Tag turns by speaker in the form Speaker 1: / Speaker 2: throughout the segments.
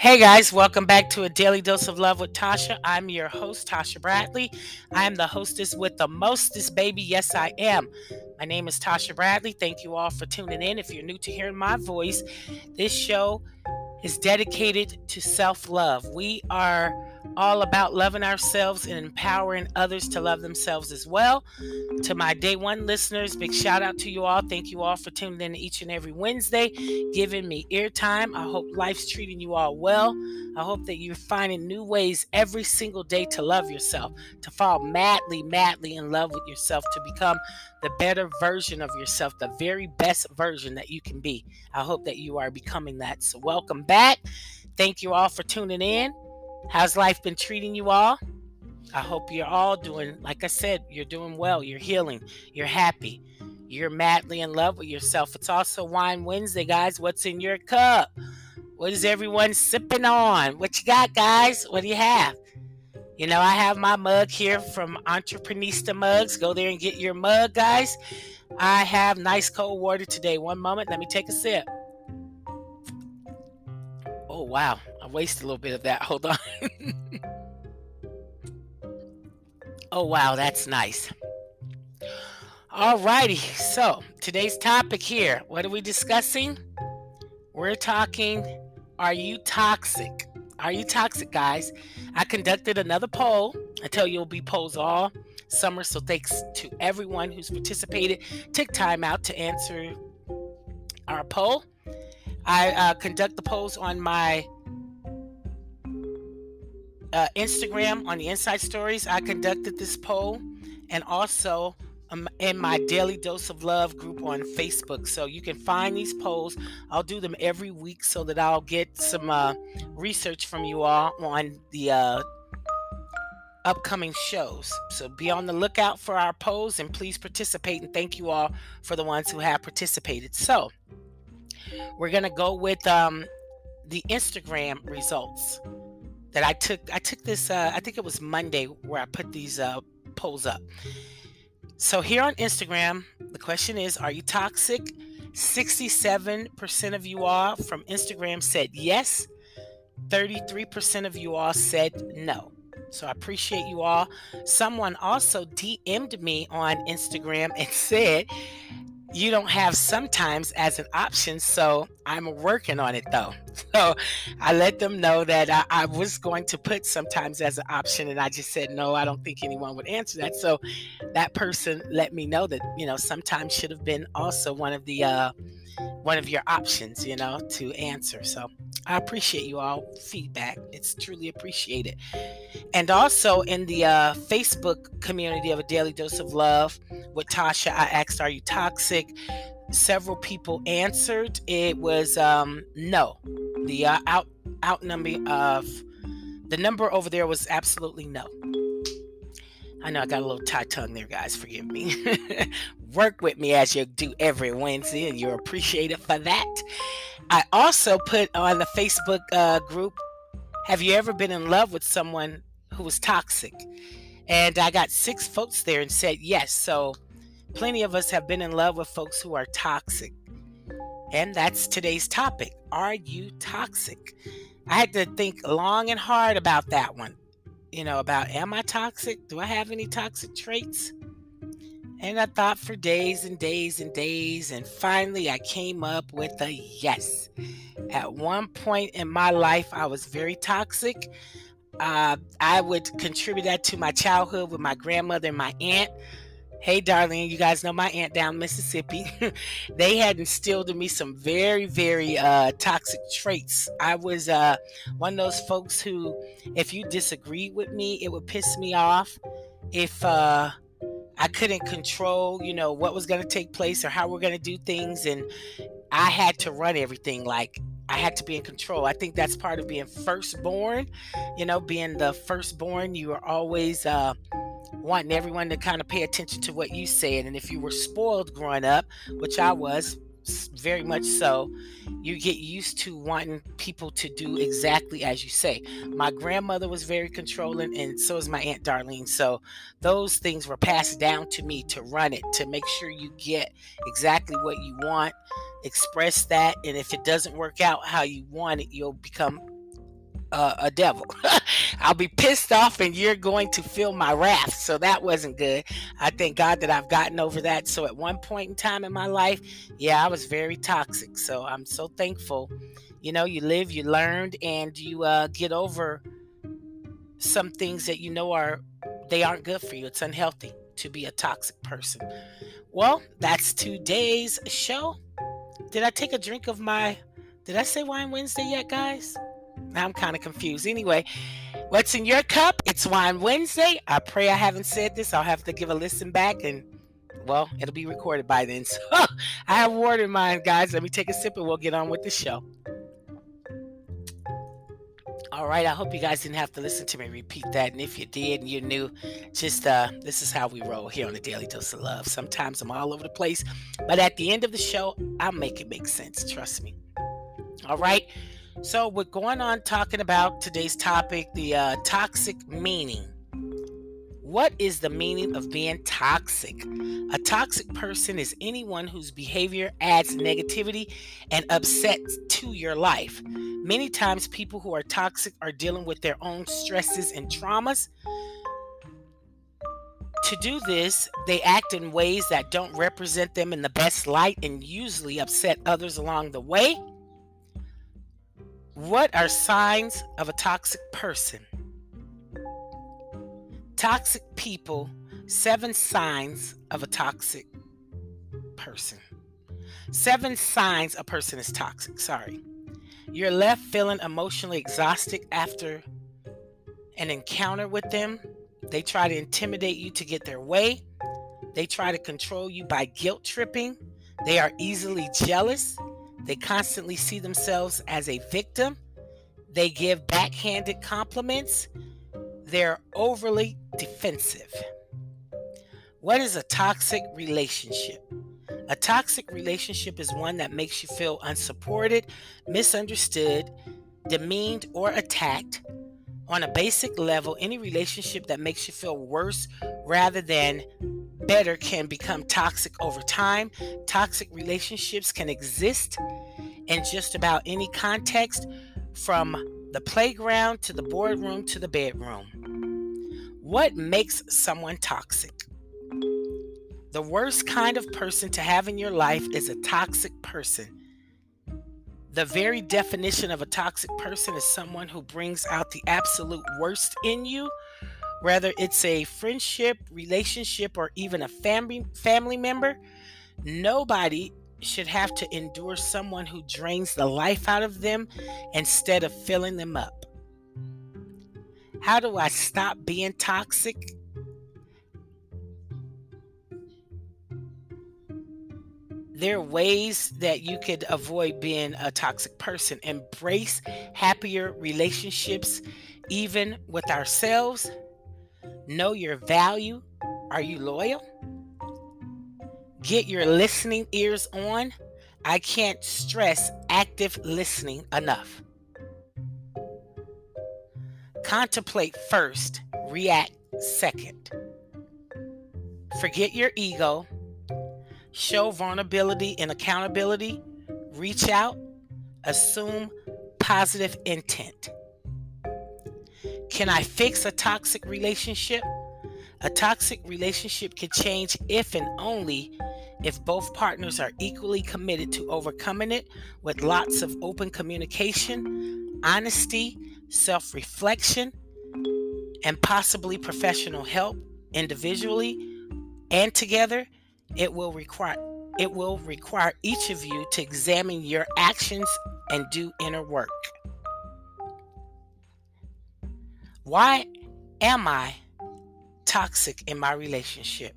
Speaker 1: Hey guys, welcome back to a daily dose of love with Tatia. I'm your host, Tatia Bradley. I am the hostess with the mostest baby. Yes, I am. My name is Tatia Bradley. Thank you all for tuning in. If you're new to hearing my voice, this show is dedicated to self love. We are all about loving ourselves and empowering others to love themselves as well. To my day one listeners, big shout out to you all. Thank you all for tuning in each and every Wednesday, giving me eartime. I hope life's treating you all well. I hope that you're finding new ways every single day to love yourself, to fall madly, madly in love with yourself, to become the better version of yourself, the very best version that you can be. I hope that you are becoming that. So, welcome back. Thank you all for tuning in. How's life been treating you all? I hope you're all doing, like I said, you're doing well, you're healing, you're happy, you're madly in love with yourself. It's also Wine Wednesday, guys. What's in your cup? What is everyone sipping on? What you got, guys? What do you have? You know, I have my mug here from Entreprenista Mugs. Go there and get your mug, guys. I have nice cold water today. One moment, let me take a sip. Oh, wow waste a little bit of that. Hold on. oh, wow, that's nice. Alrighty, so today's topic here. What are we discussing? We're talking Are you toxic? Are you toxic, guys? I conducted another poll. I tell you, it'll be polls all summer. So thanks to everyone who's participated. Take time out to answer our poll. I uh, conduct the polls on my uh, Instagram on the Inside Stories, I conducted this poll, and also um, in my Daily Dose of Love group on Facebook. So you can find these polls. I'll do them every week so that I'll get some uh, research from you all on the uh, upcoming shows. So be on the lookout for our polls and please participate. And thank you all for the ones who have participated. So we're going to go with um, the Instagram results that I took. I took this. Uh, I think it was Monday where I put these uh, polls up. So here on Instagram, the question is: Are you toxic? Sixty-seven percent of you all from Instagram said yes. Thirty-three percent of you all said no. So I appreciate you all. Someone also DM'd me on Instagram and said you don't have sometimes as an option. So I'm working on it though. So I let them know that I, I, was going to put sometimes as an option, and I just said no. I don't think anyone would answer that. So that person let me know that you know sometimes should have been also one of the uh, one of your options, you know, to answer. So I appreciate you all feedback. It's truly appreciated. And also in the uh, Facebook community of a daily dose of love with Tatia, I asked, "Are you toxic?" Several people answered. It was um, no. The uh, out outnumbering of the number over there was absolutely no. I know I got a little tight tongue there, guys. Forgive me. Work with me as you do every Wednesday, and you're appreciated for that. I also put on the Facebook uh, group Have you ever been in love with someone who was toxic? And I got six folks there and said yes. So plenty of us have been in love with folks who are toxic. And that's today's topic. Are you toxic? I had to think long and hard about that one you know, about am I toxic? Do I have any toxic traits? And I thought for days and days and days, and finally I came up with a yes. At one point in my life, I was very toxic. Uh, I would contribute that to my childhood with my grandmother and my aunt. Hey, darling, you guys know my aunt down Mississippi. they had instilled in me some very, very uh, toxic traits. I was uh, one of those folks who, if you disagreed with me, it would piss me off. If uh, I couldn't control, you know, what was going to take place or how we're going to do things, and I had to run everything like I had to be in control. I think that's part of being firstborn. You know, being the firstborn, you are always uh, wanting everyone to kind of pay attention to what you said. And if you were spoiled growing up, which I was very much so, you get used to wanting people to do exactly as you say. My grandmother was very controlling, and so is my Aunt Darlene. So those things were passed down to me to run it, to make sure you get exactly what you want, express that. And if it doesn't work out how you want it, you'll become uh, a devil. I'll be pissed off and you're going to feel my wrath. So that wasn't good. I thank God that I've gotten over that. So at one point in time in my life, yeah, I was very toxic. So I'm so thankful. You know, you live, you learned, and you uh, get over some things that you know are they aren't good for you. It's unhealthy to be a toxic person. Well, that's today's show. Did I take a drink of my did I say wine Wednesday yet, guys? I'm kind of confused. Anyway, what's in your cup? It's Wine Wednesday. I pray I haven't said this. I'll have to give a listen back and, well, it'll be recorded by then. So I have water in mine, guys. Let me take a sip and we'll get on with the show. All right, I hope you guys didn't have to listen to me repeat that. And if you did and you're new, just uh, this is how we roll here on the Daily Dose of Love. Sometimes I'm all over the place, but at the end of the show, I'll make it make sense. Trust me. All right. So we're going on talking about today's topic, the uh, toxic meaning. What is the meaning of being toxic? A toxic person is anyone whose behavior adds negativity and upset to your life. Many times, people who are toxic are dealing with their own stresses and traumas. To do this, they act in ways that don't represent them in the best light and usually upset others along the way. What are signs of a toxic person? Toxic people, seven signs of a toxic person. Seven signs a person is toxic. Sorry. You're left feeling emotionally exhausted after an encounter with them. They try to intimidate you to get their way. They try to control you by guilt tripping. They are easily jealous. They constantly see themselves as a victim. They give backhanded compliments. They're overly defensive. What is a toxic relationship? A toxic relationship is one that makes you feel unsupported, misunderstood, demeaned, or attacked. On a basic level, any relationship that makes you feel worse rather than better can become toxic over time. Toxic relationships can exist in just about any context, from the playground to the boardroom to the bedroom. What makes someone toxic? The worst kind of person to have in your life is a toxic person. The very definition of a toxic person is someone who brings out the absolute worst in you whether it's a friendship, relationship, or even a family family member, nobody should have to endure someone who drains the life out of them instead of filling them up. How do I stop being toxic? There are ways that you could avoid being a toxic person. Embrace happier relationships, even with ourselves Know your value. Are you loyal? Get your listening ears on. I can't stress active listening enough. Contemplate first, react second. Forget your ego. Show vulnerability and accountability. Reach out. Assume positive intent. Can I fix a toxic relationship? A toxic relationship can change if and only if both partners are equally committed to overcoming it with lots of open communication, honesty, self reflection, and possibly professional help individually and together. It will require it will require each of you to examine your actions and do inner work. Why am I toxic in my relationship?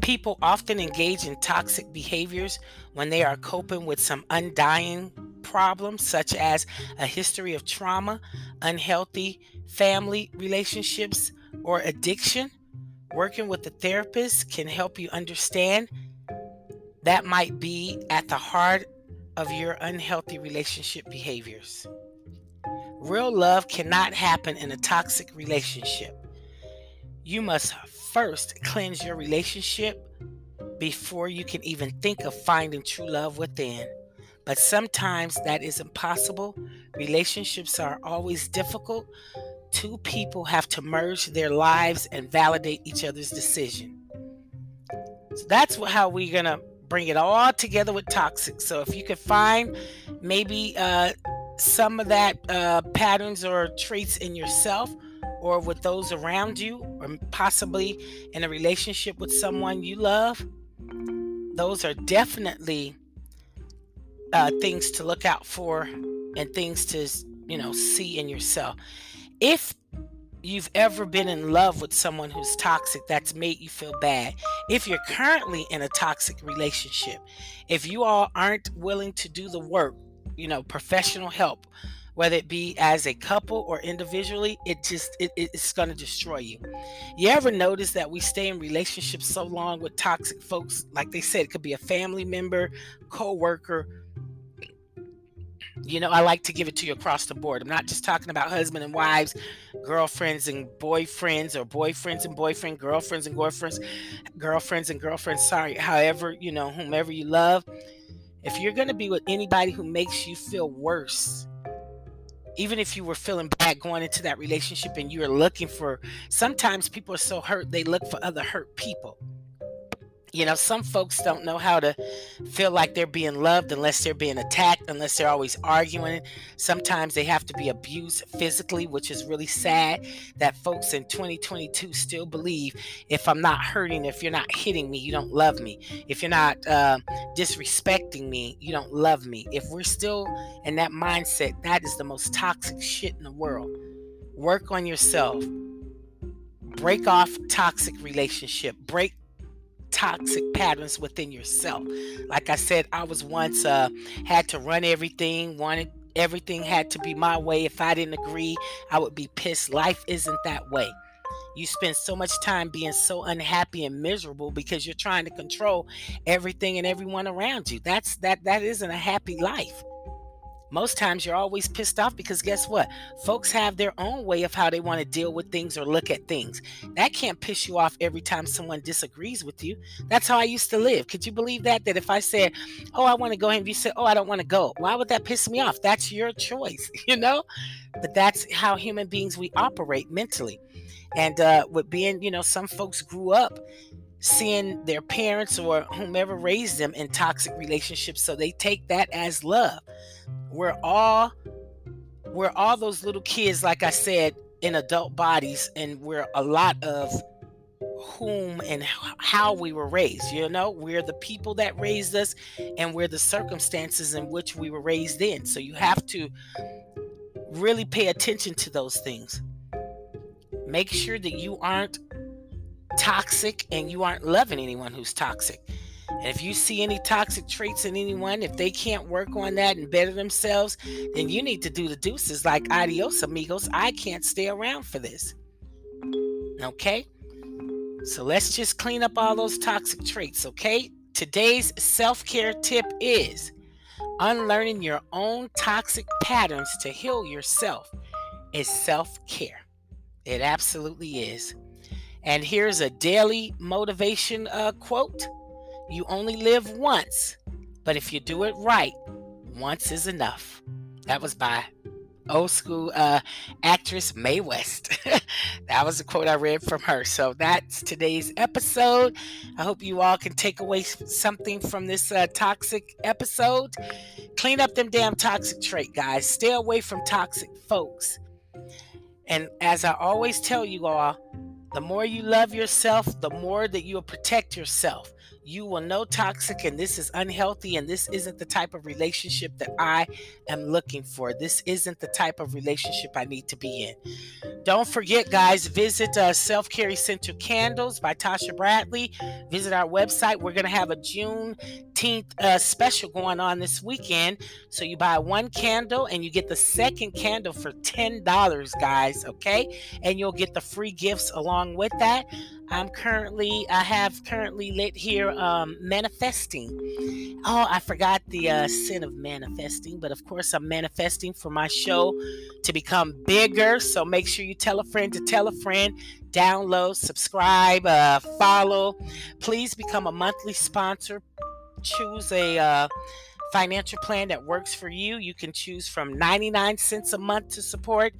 Speaker 1: People often engage in toxic behaviors when they are coping with some undying problems, such as a history of trauma, unhealthy family relationships, or addiction. Working with a therapist can help you understand that might be at the heart of your unhealthy relationship behaviors. Real love cannot happen in a toxic relationship. You must first cleanse your relationship before you can even think of finding true love within. but sometimes that is impossible. Relationships are always difficult. Two people have to merge their lives and validate each other's decision. So that's how we're going to bring it all together with toxic. So if you could find maybe uh, some of that uh, patterns or traits in yourself or with those around you, or possibly in a relationship with someone you love, those are definitely uh, things to look out for and things to you know see in yourself. If you've ever been in love with someone who's toxic that's made you feel bad if you're currently in a toxic relationship if you all aren't willing to do the work you know professional help whether it be as a couple or individually it just it, it's going to destroy you you ever notice that we stay in relationships so long with toxic folks like they said it could be a family member co-worker you know, I like to give it to you across the board. I'm not just talking about husband and wives, girlfriends and boyfriends, or boyfriends and boyfriend, girlfriends and girlfriends, girlfriends and girlfriends. Sorry, however, you know, whomever you love. If you're going to be with anybody who makes you feel worse, even if you were feeling bad going into that relationship and you're looking for, sometimes people are so hurt, they look for other hurt people you know, some folks don't know how to feel like they're being loved unless they're being attacked, unless they're always arguing. Sometimes they have to be abused physically, which is really sad that folks in 2022 still believe if I'm not hurting, if you're not hitting me, you don't love me. If you're not uh, disrespecting me, you don't love me. If we're still in that mindset, that is the most toxic shit in the world. Work on yourself. Break off toxic relationship. Break toxic patterns within yourself. Like I said, I was once uh, had to run everything, wanted everything had to be my way. If I didn't agree, I would be pissed. Life isn't that way. You spend so much time being so unhappy and miserable because you're trying to control everything and everyone around you. That's that that isn't a happy life most times you're always pissed off because guess what? Folks have their own way of how they want to deal with things or look at things. That can't piss you off every time someone disagrees with you. That's how I used to live. Could you believe that? That if I said, Oh, I want to go, and you said, Oh, I don't want to go, why would that piss me off? That's your choice, you know? But that's how human beings we operate mentally. And uh, with being, you know, some folks grew up seeing their parents or whomever raised them in toxic relationships, so they take that as love. We're all we're all those little kids like i said in adult bodies and we're a lot of whom and how we were raised you know? We're the people that raised us and we're the circumstances in which we were raised in. So you have to really pay attention to those things. Make sure that you aren't toxic and you aren't loving anyone who's toxic and if you see any toxic traits in anyone, if they can't work on that and better themselves, then you need to do the deuces like adios, amigos. I can't stay around for this. Okay? So let's just clean up all those toxic traits, okay? Today's self care tip is unlearning your own toxic patterns to heal yourself is self care. It absolutely is. And here's a daily motivation uh, quote you only live once, but if you do it right, once is enough. That was by old school uh, actress Mae West. that was a quote I read from her. So that's today's episode. I hope you all can take away something from this uh, toxic episode. Clean up them damn toxic trait, guys. Stay away from toxic folks. And as I always tell you all, the more you love yourself, the more that you'll protect yourself you will know toxic and this is unhealthy and this isn't the type of relationship that I am looking for. This isn't the type of relationship I need to be in. Don't forget, guys, visit uh, Self Care Essential Candles by Tatia Bradley. Visit our website. We're going to have a Juneteenth uh, special going on this weekend. So you buy one candle and you get the second candle for $10, guys, okay? And you'll get the free gifts along with that. I'm currently, I have currently lit here um, manifesting. Oh, I forgot the uh, sin of manifesting, but of course, I'm manifesting for my show to become bigger. So make sure you tell a friend to tell a friend, download, subscribe, uh, follow. Please become a monthly sponsor. Choose a uh, financial plan that works for you. You can choose from 99 cents a month to support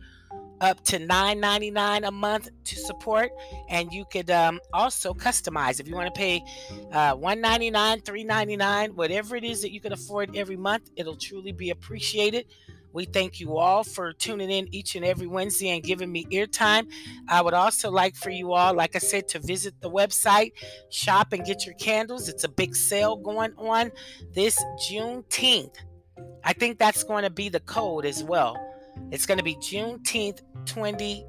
Speaker 1: up to $9.99 a month to support. And you could um, also customize. If you want to pay uh, $1.99 $3.99 whatever it is that you can afford every month it'll truly be appreciated we thank you all for tuning in each and every Wednesday and giving me ear time. I would also like for you all, like I said, to visit the website, shop and get your candles. It's a big sale going on this Juneteenth. I think that's going to be the code as well. It's going to be Juneteenth 20.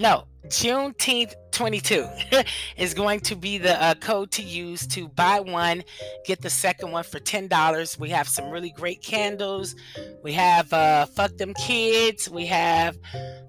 Speaker 1: No, Juneteenth 22 is going to be the uh, code to use to buy one, get the second one for $10. We have some really great candles. We have uh, Fuck Them Kids. We have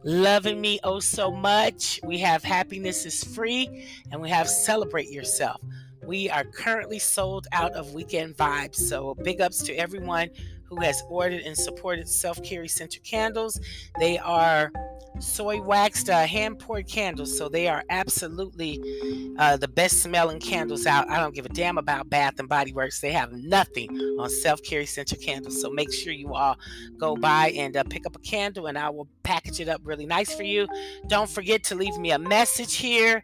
Speaker 1: Loving Me Oh So Much. We have Happiness is Free. And we have Celebrate Yourself. We are currently sold out of weekend vibes. So big ups to everyone who has ordered and supported Self Care Essential candles. They are soy waxed uh, hand poured candles, so they are absolutely uh, the best smelling candles out. I don't give a damn about Bath and Body Works; they have nothing on Self Care Essential candles. So make sure you all go by and uh, pick up a candle, and I will package it up really nice for you. Don't forget to leave me a message here.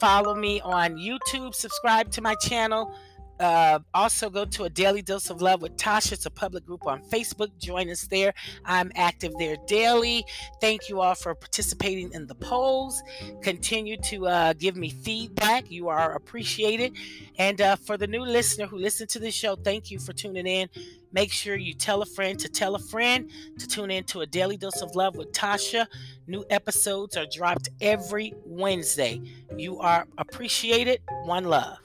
Speaker 1: Follow me on YouTube. Subscribe to my channel. Uh, also, go to a daily dose of love with Tatia. It's a public group on Facebook. Join us there. I'm active there daily. Thank you all for participating in the polls. Continue to uh, give me feedback. You are appreciated. And uh, for the new listener who listened to this show, thank you for tuning in. Make sure you tell a friend to tell a friend to tune in to a daily dose of love with Tatia. New episodes are dropped every Wednesday. You are appreciated. One love.